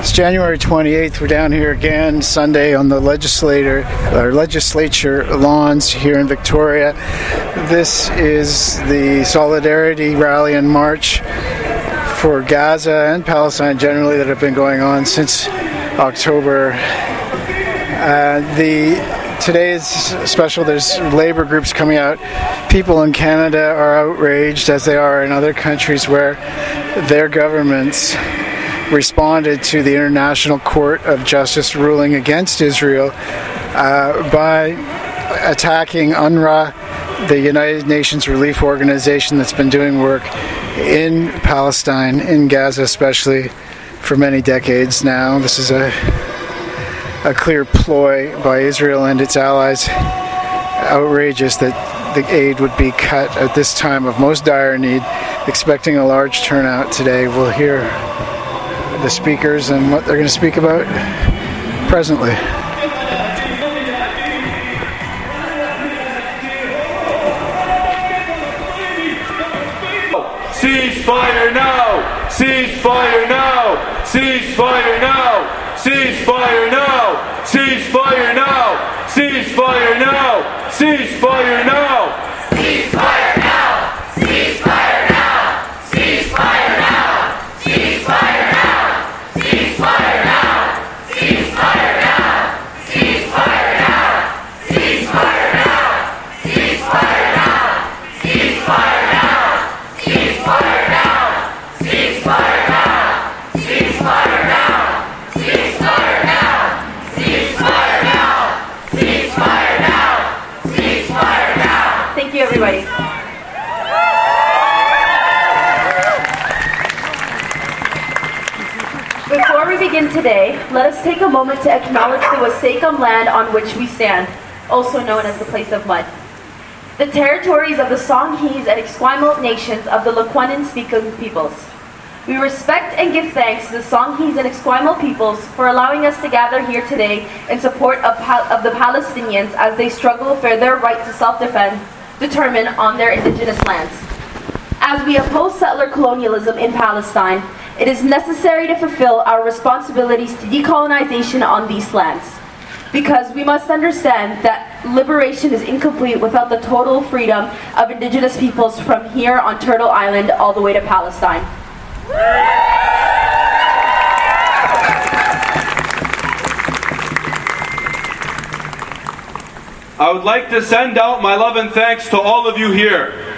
It's January 28th. We're down here again Sunday on the legislator or legislature lawns here in Victoria. This is the solidarity rally and march for Gaza and Palestine generally that have been going on since October. Uh, the today is special. There's labor groups coming out. People in Canada are outraged, as they are in other countries where their governments responded to the International Court of Justice ruling against Israel uh, by attacking UNRWA, the United Nations relief organization that's been doing work in Palestine, in Gaza especially, for many decades now. This is a a clear ploy by Israel and its allies. Outrageous that the aid would be cut at this time of most dire need, expecting a large turnout today. We'll hear the speakers and what they're going to speak about presently. Ceasefire now! Ceasefire now! Ceasefire now! Ceasefire now! Ceasefire now! Ceasefire now! Ceasefire now! Ceasefire begin today, let us take a moment to acknowledge the Wasekum land on which we stand, also known as the Place of Mud. The territories of the Songhees and Esquimalt nations of the Lekwungen speaking peoples. We respect and give thanks to the Songhees and Esquimalt peoples for allowing us to gather here today in support of, of the Palestinians as they struggle for their right to self-defense determined on their indigenous lands. As we oppose settler colonialism in Palestine, it is necessary to fulfill our responsibilities to decolonization on these lands. Because we must understand that liberation is incomplete without the total freedom of indigenous peoples from here on Turtle Island all the way to Palestine. I would like to send out my love and thanks to all of you here.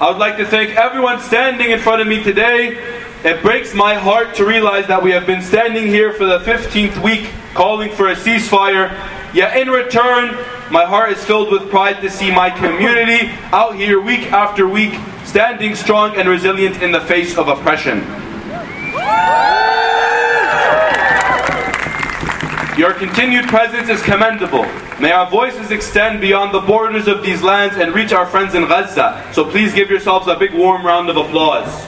I would like to thank everyone standing in front of me today. It breaks my heart to realize that we have been standing here for the 15th week calling for a ceasefire. Yet in return, my heart is filled with pride to see my community out here week after week standing strong and resilient in the face of oppression. Your continued presence is commendable. May our voices extend beyond the borders of these lands and reach our friends in Gaza. So please give yourselves a big warm round of applause.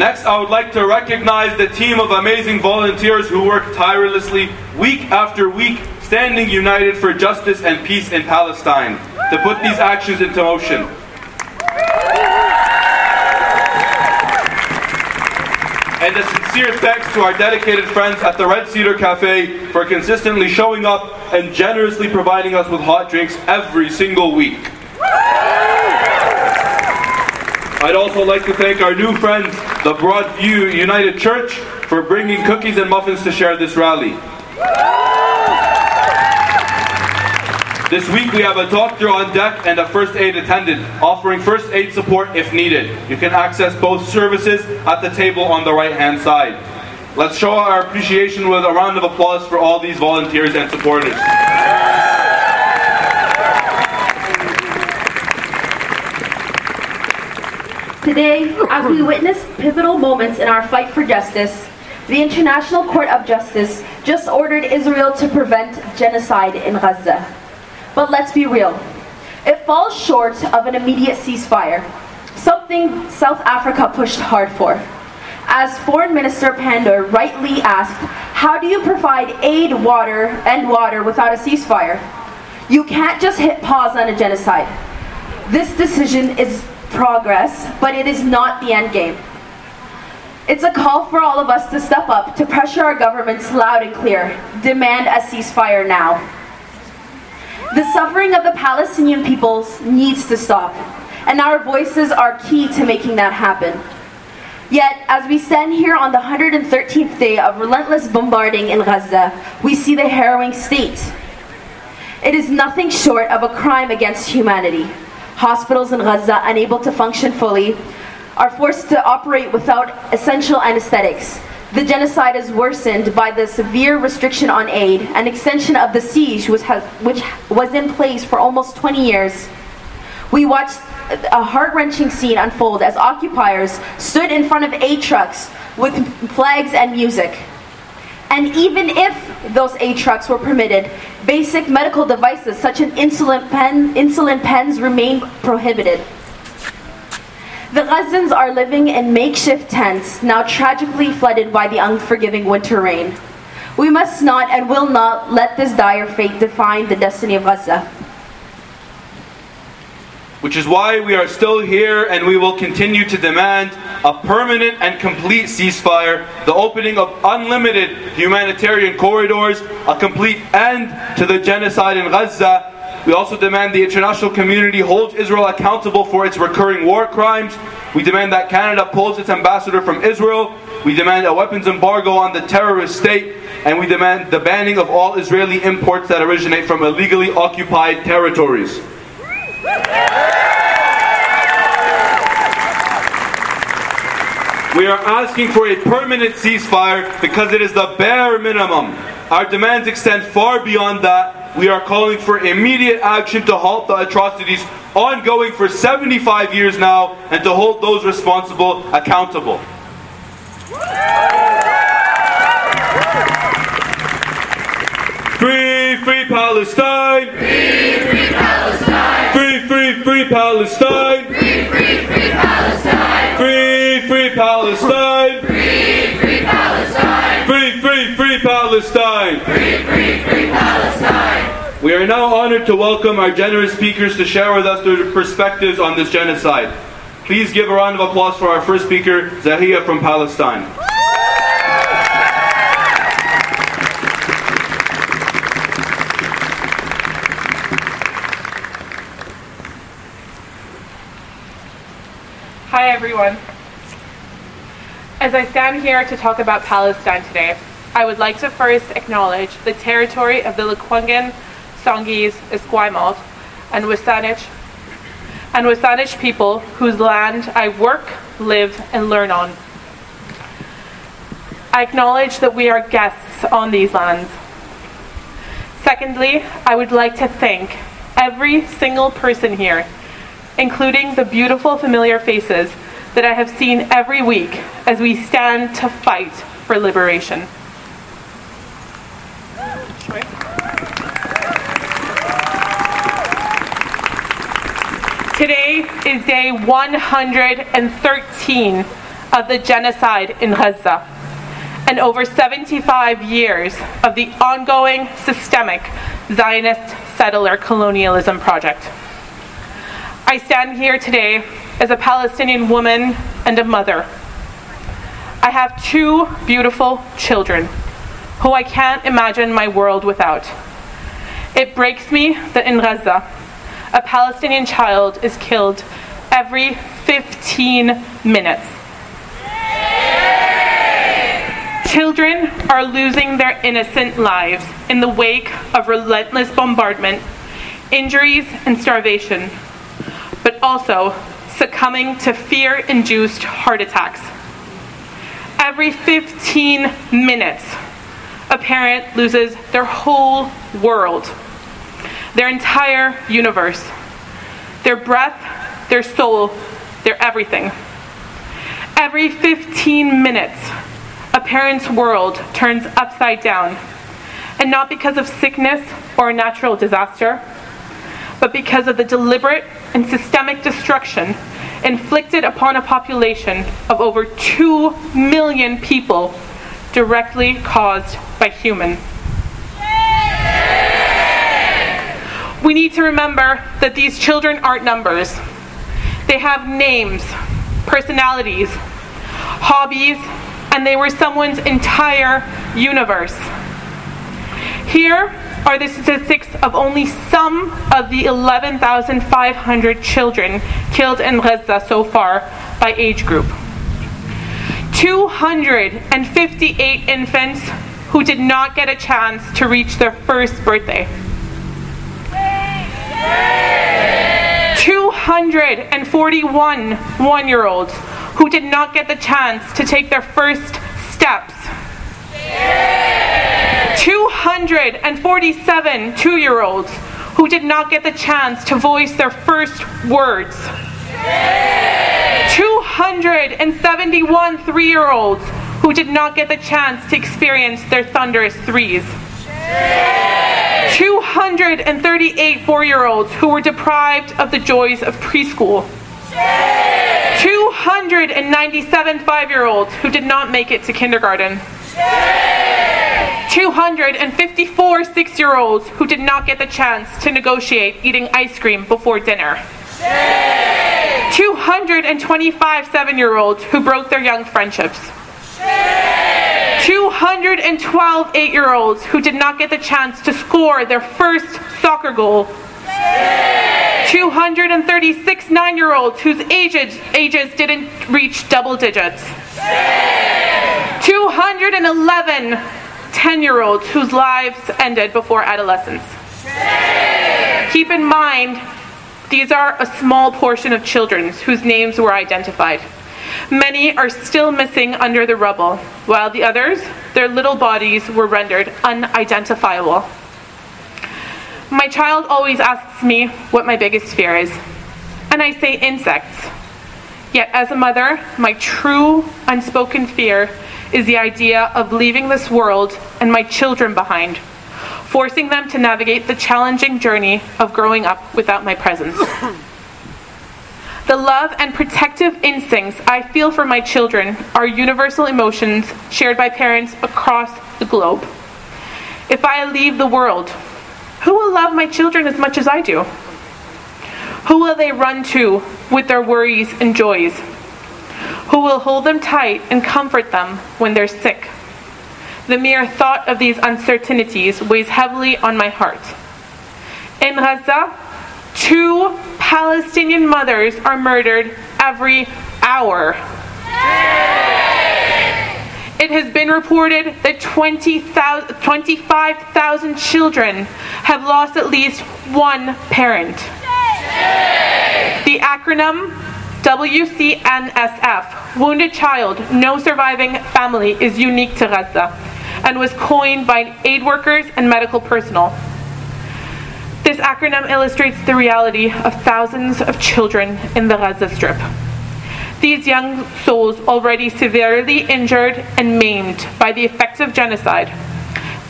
Next, I would like to recognize the team of amazing volunteers who work tirelessly week after week, standing united for justice and peace in Palestine to put these actions into motion. And a sincere thanks to our dedicated friends at the Red Cedar Cafe for consistently showing up and generously providing us with hot drinks every single week. I'd also like to thank our new friends, the Broadview United Church, for bringing cookies and muffins to share this rally. This week we have a doctor on deck and a first aid attendant offering first aid support if needed. You can access both services at the table on the right hand side. Let's show our appreciation with a round of applause for all these volunteers and supporters. Today, as we witness pivotal moments in our fight for justice, the International Court of Justice just ordered Israel to prevent genocide in Gaza. But let's be real. It falls short of an immediate ceasefire, something South Africa pushed hard for. As Foreign Minister Pandor rightly asked, how do you provide aid, water, and water without a ceasefire? You can't just hit pause on a genocide. This decision is progress, but it is not the end game. It's a call for all of us to step up, to pressure our governments loud and clear. Demand a ceasefire now. The suffering of the Palestinian peoples needs to stop, and our voices are key to making that happen. Yet, as we stand here on the 113th day of relentless bombarding in Gaza, we see the harrowing state. It is nothing short of a crime against humanity. Hospitals in Gaza, unable to function fully, are forced to operate without essential anesthetics. The genocide is worsened by the severe restriction on aid and extension of the siege, which was in place for almost 20 years. We watched a heart wrenching scene unfold as occupiers stood in front of aid trucks with flags and music. And even if those aid trucks were permitted, basic medical devices such as insulin, pen, insulin pens remain prohibited. The Gazans are living in makeshift tents, now tragically flooded by the unforgiving winter rain. We must not and will not let this dire fate define the destiny of Gaza. Which is why we are still here and we will continue to demand a permanent and complete ceasefire, the opening of unlimited humanitarian corridors, a complete end to the genocide in Gaza. We also demand the international community holds Israel accountable for its recurring war crimes. We demand that Canada pulls its ambassador from Israel. We demand a weapons embargo on the terrorist state. And we demand the banning of all Israeli imports that originate from illegally occupied territories. We are asking for a permanent ceasefire because it is the bare minimum. Our demands extend far beyond that. We are calling for immediate action to halt the atrocities ongoing for 75 years now and to hold those responsible accountable. Free, free Palestine! Palestine! Free, free, free Palestine! Free, free Palestine! Free, free Palestine! Free, free, free Palestine! Free, free, free Palestine! We are now honored to welcome our generous speakers to share with us their perspectives on this genocide. Please give a round of applause for our first speaker, Zahia from Palestine. Hi, everyone. As I stand here to talk about Palestine today, I would like to first acknowledge the territory of the Lekwungen, Songhees, Esquimalt, and Wasanich, and Wasanich people whose land I work, live, and learn on. I acknowledge that we are guests on these lands. Secondly, I would like to thank every single person here including the beautiful familiar faces that I have seen every week as we stand to fight for liberation. Today is day 113 of the genocide in Gaza and over 75 years of the ongoing systemic Zionist settler colonialism project. I stand here today as a Palestinian woman and a mother. I have two beautiful children who I can't imagine my world without. It breaks me that in Gaza, a Palestinian child is killed every 15 minutes. Children are losing their innocent lives in the wake of relentless bombardment, injuries, and starvation but also succumbing to fear induced heart attacks. Every 15 minutes, a parent loses their whole world, their entire universe, their breath, their soul, their everything. Every 15 minutes, a parent's world turns upside down, and not because of sickness or a natural disaster, but because of the deliberate and systemic destruction inflicted upon a population of over 2 million people directly caused by humans. We need to remember that these children aren't numbers. They have names, personalities, hobbies, and they were someone's entire universe. Here are the statistics of only some of the 11,500 children killed in Gaza so far by age group. 258 infants who did not get a chance to reach their first birthday. 241 one year olds who did not get the chance to take their first steps. 247 two year olds who did not get the chance to voice their first words. 271 three year olds who did not get the chance to experience their thunderous threes. 238 four year olds who were deprived of the joys of preschool. 297 five year olds who did not make it to kindergarten. 254 six year olds who did not get the chance to negotiate eating ice cream before dinner. 225 seven year olds who broke their young friendships. 212 eight year olds who did not get the chance to score their first soccer goal. 236 nine year olds whose ages, ages didn't reach double digits. 211 10 year olds whose lives ended before adolescence. Keep in mind, these are a small portion of children whose names were identified. Many are still missing under the rubble, while the others, their little bodies were rendered unidentifiable. My child always asks me what my biggest fear is, and I say insects. Yet, as a mother, my true unspoken fear is the idea of leaving this world and my children behind, forcing them to navigate the challenging journey of growing up without my presence. The love and protective instincts I feel for my children are universal emotions shared by parents across the globe. If I leave the world, who will love my children as much as I do? Who will they run to with their worries and joys? Who will hold them tight and comfort them when they're sick? The mere thought of these uncertainties weighs heavily on my heart. In Gaza, two Palestinian mothers are murdered every hour. It has been reported that 20, 25,000 children have lost at least one parent. The acronym WCNSF, Wounded Child, No Surviving Family, is unique to Gaza and was coined by aid workers and medical personnel. This acronym illustrates the reality of thousands of children in the Gaza Strip. These young souls, already severely injured and maimed by the effects of genocide,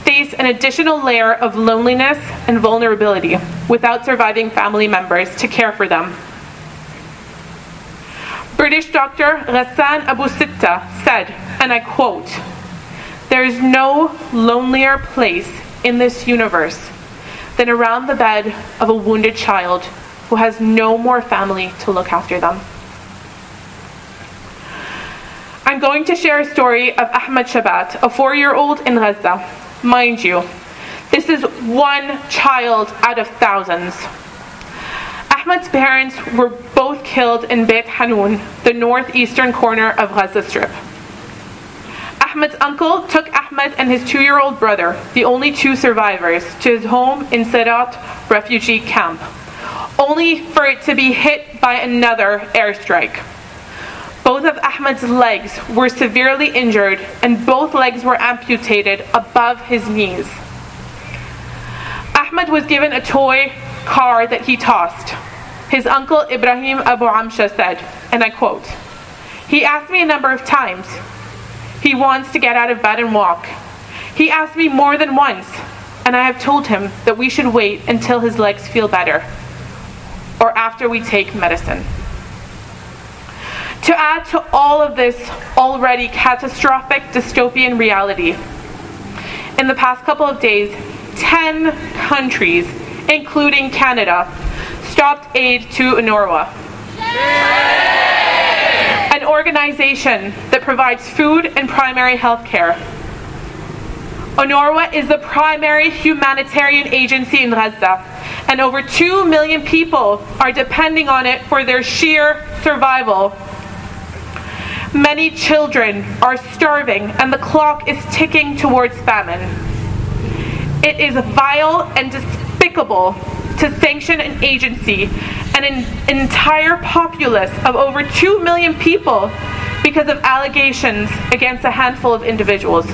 face an additional layer of loneliness and vulnerability without surviving family members to care for them. British doctor Ghassan Abu Sitta said, and I quote, There is no lonelier place in this universe than around the bed of a wounded child who has no more family to look after them. I'm going to share a story of Ahmed Shabat, a four year old in Gaza. Mind you, this is one child out of thousands. Ahmed's parents were both killed in Beit Hanun, the northeastern corner of Gaza Strip. Ahmed's uncle took Ahmed and his two year old brother, the only two survivors, to his home in Sedat refugee camp, only for it to be hit by another airstrike. Both of Ahmed's legs were severely injured, and both legs were amputated above his knees. Ahmed was given a toy car that he tossed. His uncle Ibrahim Abu Amsha said, and I quote, He asked me a number of times. He wants to get out of bed and walk. He asked me more than once, and I have told him that we should wait until his legs feel better or after we take medicine. To add to all of this already catastrophic dystopian reality, in the past couple of days, 10 countries, including Canada, stopped aid to UNRWA. organization that provides food and primary health care. UNRWA is the primary humanitarian agency in Gaza, and over 2 million people are depending on it for their sheer survival. Many children are starving, and the clock is ticking towards famine. It is vile and despicable to sanction an agency and an entire populace of over 2 million people because of allegations against a handful of individuals,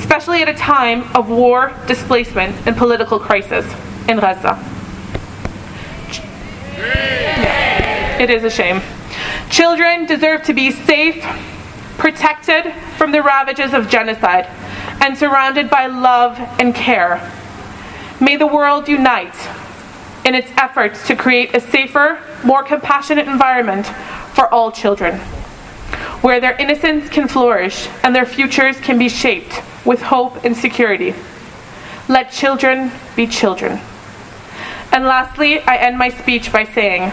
especially at a time of war, displacement, and political crisis in Gaza. It is a shame. Children deserve to be safe, protected from the ravages of genocide, and surrounded by love and care. May the world unite in its efforts to create a safer, more compassionate environment for all children, where their innocence can flourish and their futures can be shaped with hope and security. Let children be children. And lastly, I end my speech by saying,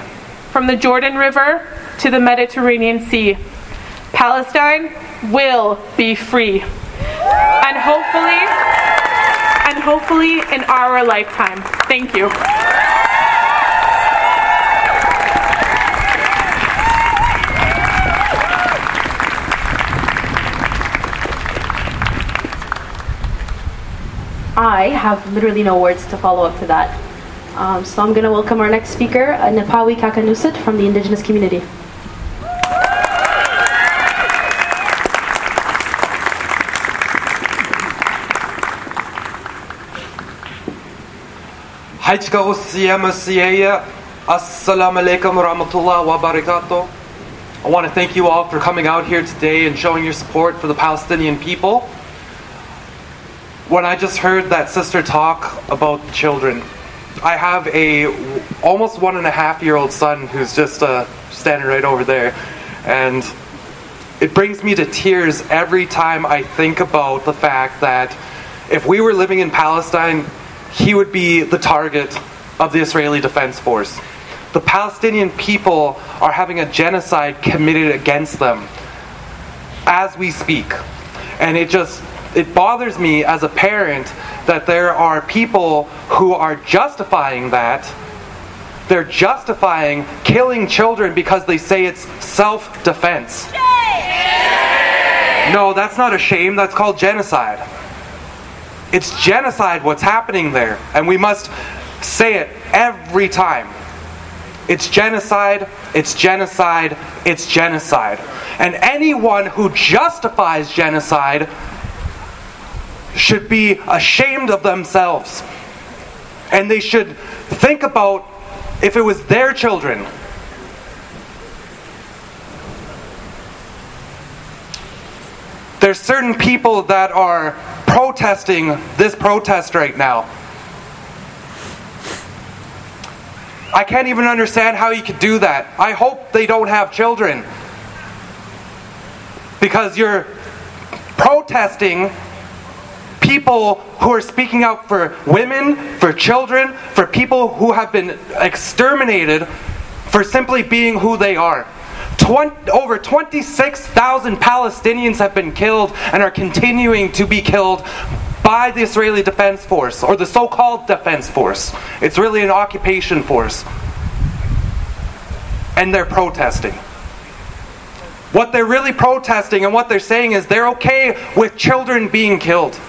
from the Jordan River to the Mediterranean Sea, Palestine will be free. And hopefully, hopefully in our lifetime. Thank you. I have literally no words to follow up to that. Um, so I'm going to welcome our next speaker, uh, Nepawi Kakanusit from the indigenous community. Hajka Osiyama Siyaya. Assalamu alaikum wa rahmatullah wa barakatuh. I want to thank you all for coming out here today and showing your support for the Palestinian people. When I just heard that sister talk about children, I have a almost one and a half year old son who's just uh, standing right over there, and it brings me to tears every time I think about the fact that if we were living in Palestine, he would be the target of the Israeli Defense Force. The Palestinian people are having a genocide committed against them as we speak. And it just it bothers me as a parent that there are people who are justifying that. They're justifying killing children because they say it's self-defense. No, that's not a shame, that's called genocide. It's genocide what's happening there, and we must say it every time. It's genocide, it's genocide, it's genocide. And anyone who justifies genocide should be ashamed of themselves. And they should think about if it was their children. There's certain people that are protesting this protest right now. I can't even understand how you could do that. I hope they don't have children. Because you're protesting people who are speaking out for women, for children, for people who have been exterminated for simply being who they are. 20, over 26,000 Palestinians have been killed and are continuing to be killed by the Israeli Defense Force, or the so called Defense Force. It's really an occupation force. And they're protesting. What they're really protesting and what they're saying is they're okay with children being killed.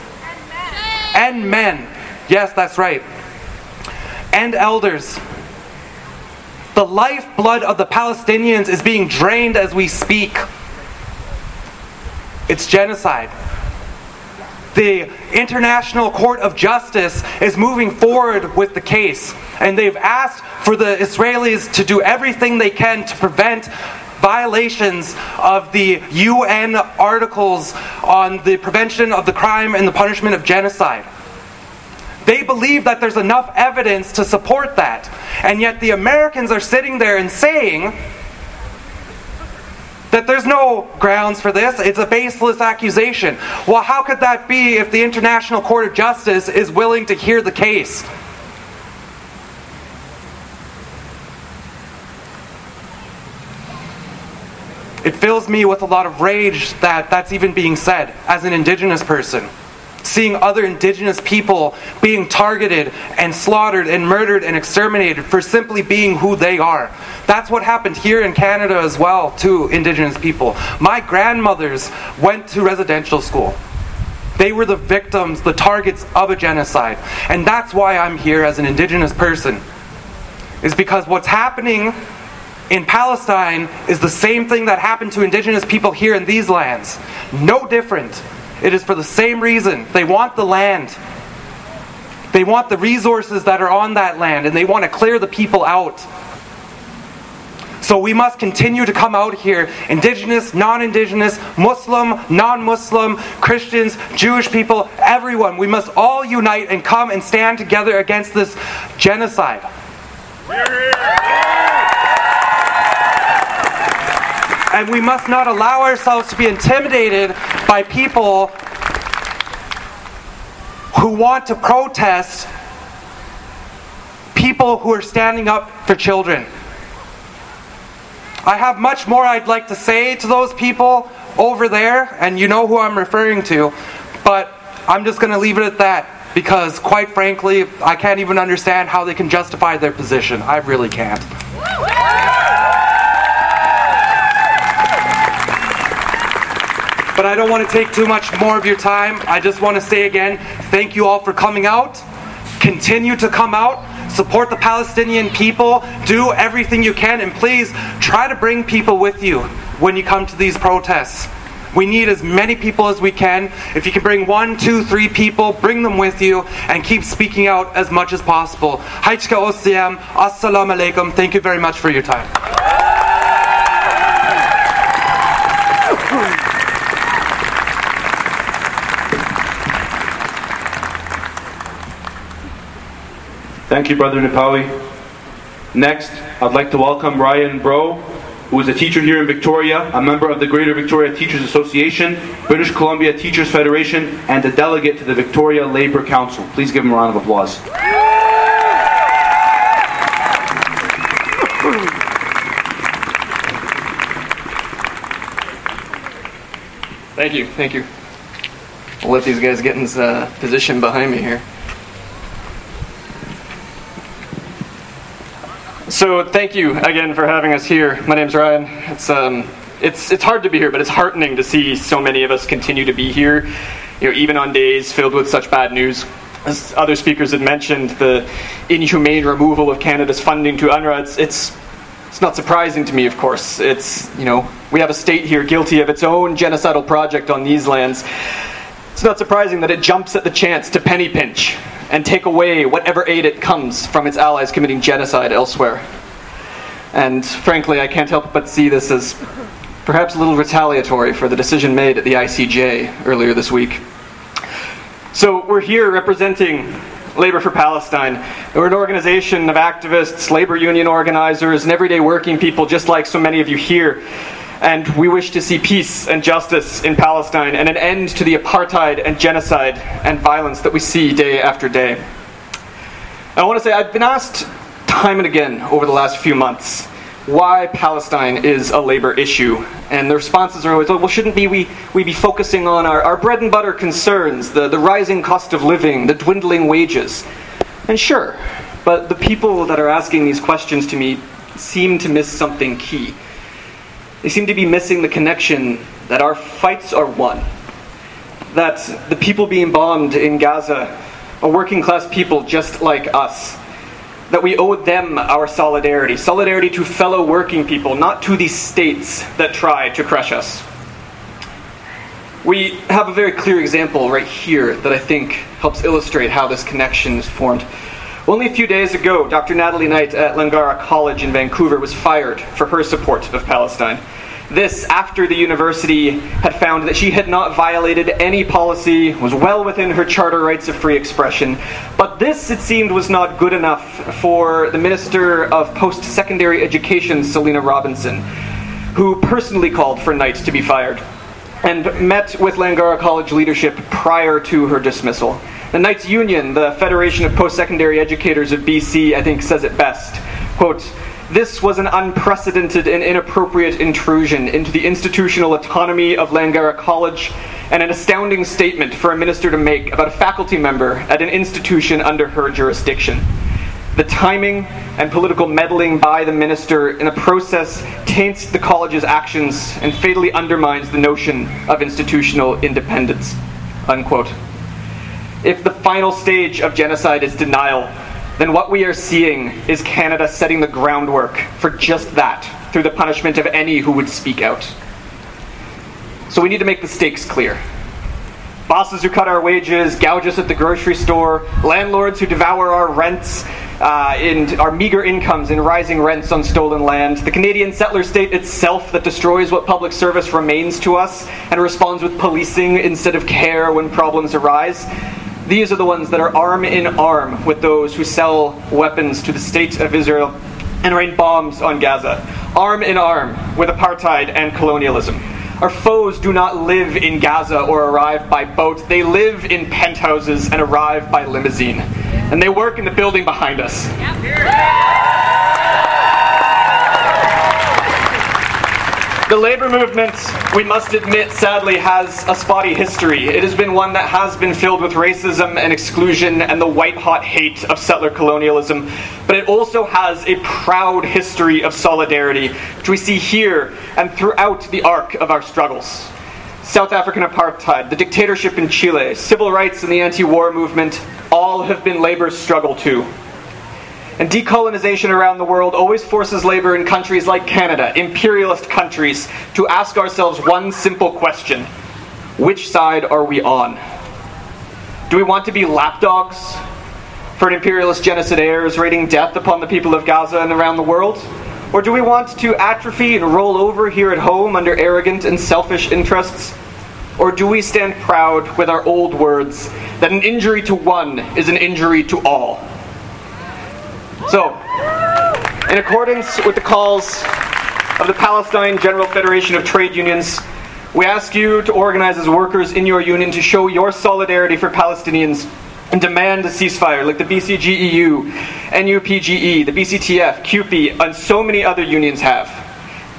And men. Yes, that's right. And elders. The lifeblood of the Palestinians is being drained as we speak. It's genocide. The International Court of Justice is moving forward with the case, and they've asked for the Israelis to do everything they can to prevent violations of the UN articles on the prevention of the crime and the punishment of genocide. They believe that there's enough evidence to support that. And yet the Americans are sitting there and saying that there's no grounds for this. It's a baseless accusation. Well, how could that be if the International Court of Justice is willing to hear the case? It fills me with a lot of rage that that's even being said as an indigenous person. Seeing other indigenous people being targeted and slaughtered and murdered and exterminated for simply being who they are. That's what happened here in Canada as well to indigenous people. My grandmothers went to residential school. They were the victims, the targets of a genocide. And that's why I'm here as an indigenous person. Is because what's happening in Palestine is the same thing that happened to indigenous people here in these lands. No different. It is for the same reason. They want the land. They want the resources that are on that land, and they want to clear the people out. So we must continue to come out here, indigenous, non indigenous, Muslim, non Muslim, Christians, Jewish people, everyone. We must all unite and come and stand together against this genocide. And we must not allow ourselves to be intimidated by people who want to protest people who are standing up for children. I have much more I'd like to say to those people over there, and you know who I'm referring to, but I'm just going to leave it at that because, quite frankly, I can't even understand how they can justify their position. I really can't. But I don't want to take too much more of your time. I just want to say again, thank you all for coming out. Continue to come out. Support the Palestinian people. Do everything you can. And please try to bring people with you when you come to these protests. We need as many people as we can. If you can bring one, two, three people, bring them with you and keep speaking out as much as possible. Haichka Osiyam, Assalamu alaikum. Thank you very much for your time. Thank you, Brother Nepawi. Next, I'd like to welcome Ryan Bro, who is a teacher here in Victoria, a member of the Greater Victoria Teachers Association, British Columbia Teachers Federation, and a delegate to the Victoria Labour Council. Please give him a round of applause. Thank you, thank you. I'll let these guys get in uh, position behind me here. So thank you again for having us here. My name's Ryan. It's um, it's it's hard to be here, but it's heartening to see so many of us continue to be here. You know, even on days filled with such bad news. As other speakers had mentioned, the inhumane removal of Canada's funding to UNRWA. It's, it's it's not surprising to me, of course. It's you know we have a state here guilty of its own genocidal project on these lands. It's not surprising that it jumps at the chance to penny pinch and take away whatever aid it comes from its allies committing genocide elsewhere. And frankly, I can't help but see this as perhaps a little retaliatory for the decision made at the ICJ earlier this week. So we're here representing Labor for Palestine. We're an organization of activists, labor union organizers, and everyday working people just like so many of you here. And we wish to see peace and justice in Palestine and an end to the apartheid and genocide and violence that we see day after day. I want to say I've been asked time and again over the last few months why Palestine is a labor issue. And the responses are always, oh, well, shouldn't we, we be focusing on our, our bread and butter concerns, the, the rising cost of living, the dwindling wages? And sure, but the people that are asking these questions to me seem to miss something key. They seem to be missing the connection that our fights are won. That the people being bombed in Gaza are working class people just like us. That we owe them our solidarity. Solidarity to fellow working people, not to these states that try to crush us. We have a very clear example right here that I think helps illustrate how this connection is formed. Only a few days ago, Dr. Natalie Knight at Langara College in Vancouver was fired for her support of Palestine. This after the university had found that she had not violated any policy, was well within her charter rights of free expression. But this, it seemed, was not good enough for the Minister of Post Secondary Education, Selina Robinson, who personally called for Knight to be fired and met with Langara College leadership prior to her dismissal. The Knights Union, the Federation of Post Secondary Educators of BC, I think says it best. Quote, This was an unprecedented and inappropriate intrusion into the institutional autonomy of Langara College and an astounding statement for a minister to make about a faculty member at an institution under her jurisdiction. The timing and political meddling by the minister in the process taints the college's actions and fatally undermines the notion of institutional independence. Unquote. If the final stage of genocide is denial, then what we are seeing is Canada setting the groundwork for just that through the punishment of any who would speak out. So we need to make the stakes clear. Bosses who cut our wages, gouge us at the grocery store, landlords who devour our rents, uh, in our meager incomes in rising rents on stolen land, the Canadian settler state itself that destroys what public service remains to us and responds with policing instead of care when problems arise. These are the ones that are arm in arm with those who sell weapons to the state of Israel and rain bombs on Gaza. Arm in arm with apartheid and colonialism. Our foes do not live in Gaza or arrive by boat. They live in penthouses and arrive by limousine. And they work in the building behind us. The labor movement, we must admit, sadly, has a spotty history. It has been one that has been filled with racism and exclusion and the white hot hate of settler colonialism. But it also has a proud history of solidarity, which we see here and throughout the arc of our struggles. South African apartheid, the dictatorship in Chile, civil rights and the anti war movement all have been labor's struggle too. And decolonization around the world always forces labor in countries like Canada, imperialist countries, to ask ourselves one simple question Which side are we on? Do we want to be lapdogs for an imperialist genocidaires rating death upon the people of Gaza and around the world? Or do we want to atrophy and roll over here at home under arrogant and selfish interests? Or do we stand proud with our old words that an injury to one is an injury to all? So, in accordance with the calls of the Palestine General Federation of Trade Unions, we ask you to organize as workers in your union to show your solidarity for Palestinians and demand a ceasefire like the BCGEU, NUPGE, the BCTF, CUPE, and so many other unions have.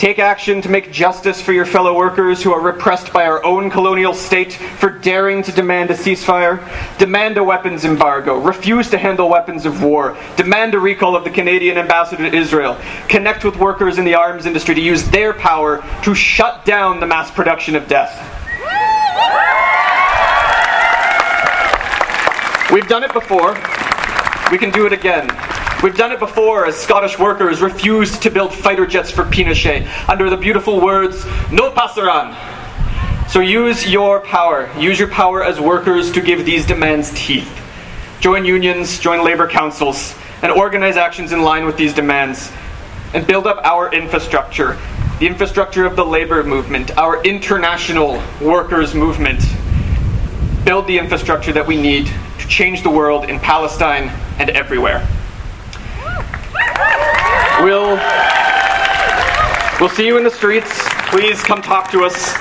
Take action to make justice for your fellow workers who are repressed by our own colonial state for daring to demand a ceasefire. Demand a weapons embargo. Refuse to handle weapons of war. Demand a recall of the Canadian ambassador to Israel. Connect with workers in the arms industry to use their power to shut down the mass production of death. We've done it before. We can do it again. We've done it before as Scottish workers refused to build fighter jets for Pinochet under the beautiful words, no passaran. So use your power. Use your power as workers to give these demands teeth. Join unions, join labor councils, and organize actions in line with these demands. And build up our infrastructure, the infrastructure of the labor movement, our international workers' movement. Build the infrastructure that we need to change the world in Palestine and everywhere. We'll we'll see you in the streets. Please come talk to us.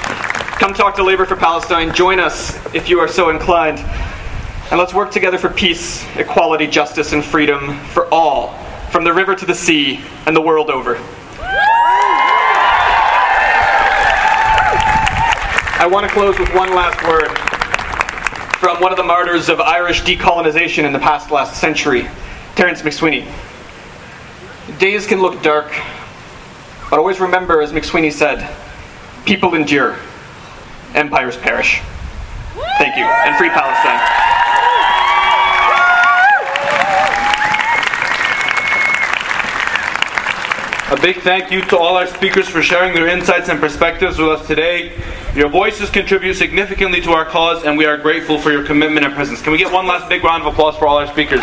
Come talk to Labor for Palestine. Join us if you are so inclined. And let's work together for peace, equality, justice, and freedom for all, from the river to the sea and the world over. I want to close with one last word from one of the martyrs of Irish decolonization in the past last century, Terence MacSwiney. Days can look dark, but always remember, as MacSwiney said, people endure, empires perish. Thank you, and free Palestine. A big thank you to all our speakers for sharing their insights and perspectives with us today. Your voices contribute significantly to our cause, and we are grateful for your commitment and presence. Can we get one last big round of applause for all our speakers?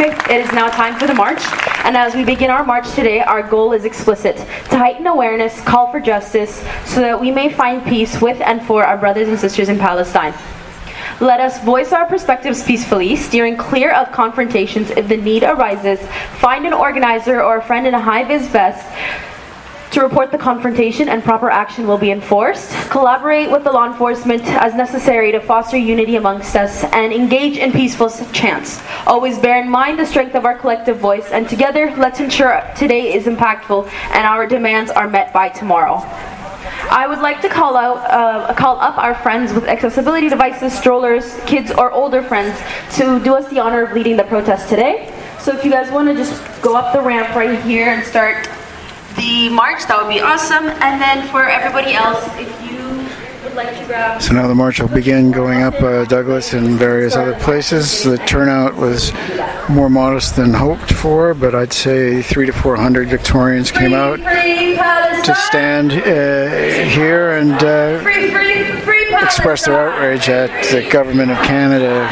It is now time for the march. And as we begin our march today, our goal is explicit to heighten awareness, call for justice, so that we may find peace with and for our brothers and sisters in Palestine. Let us voice our perspectives peacefully, steering clear of confrontations if the need arises. Find an organizer or a friend in a high vis vest to report the confrontation and proper action will be enforced. Collaborate with the law enforcement as necessary to foster unity amongst us and engage in peaceful chants. Always bear in mind the strength of our collective voice and together let's ensure today is impactful and our demands are met by tomorrow. I would like to call out, uh, call up our friends with accessibility devices, strollers, kids, or older friends to do us the honor of leading the protest today. So if you guys want to just go up the ramp right here and start the march, that would be awesome. And then for everybody else, if you would like to grab. So now the march will begin going up uh, Douglas and various other places. The turnout was more modest than hoped for, but I'd say three to four hundred Victorians came out to stand uh, here and uh, express their outrage at the government of Canada,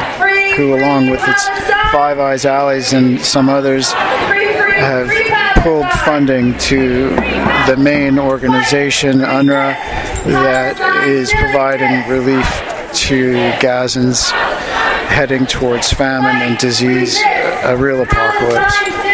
who, along with its Five Eyes Allies and some others, have pulled funding to the main organization, UNRWA, that is providing relief to Gazans heading towards famine and disease, a real apocalypse.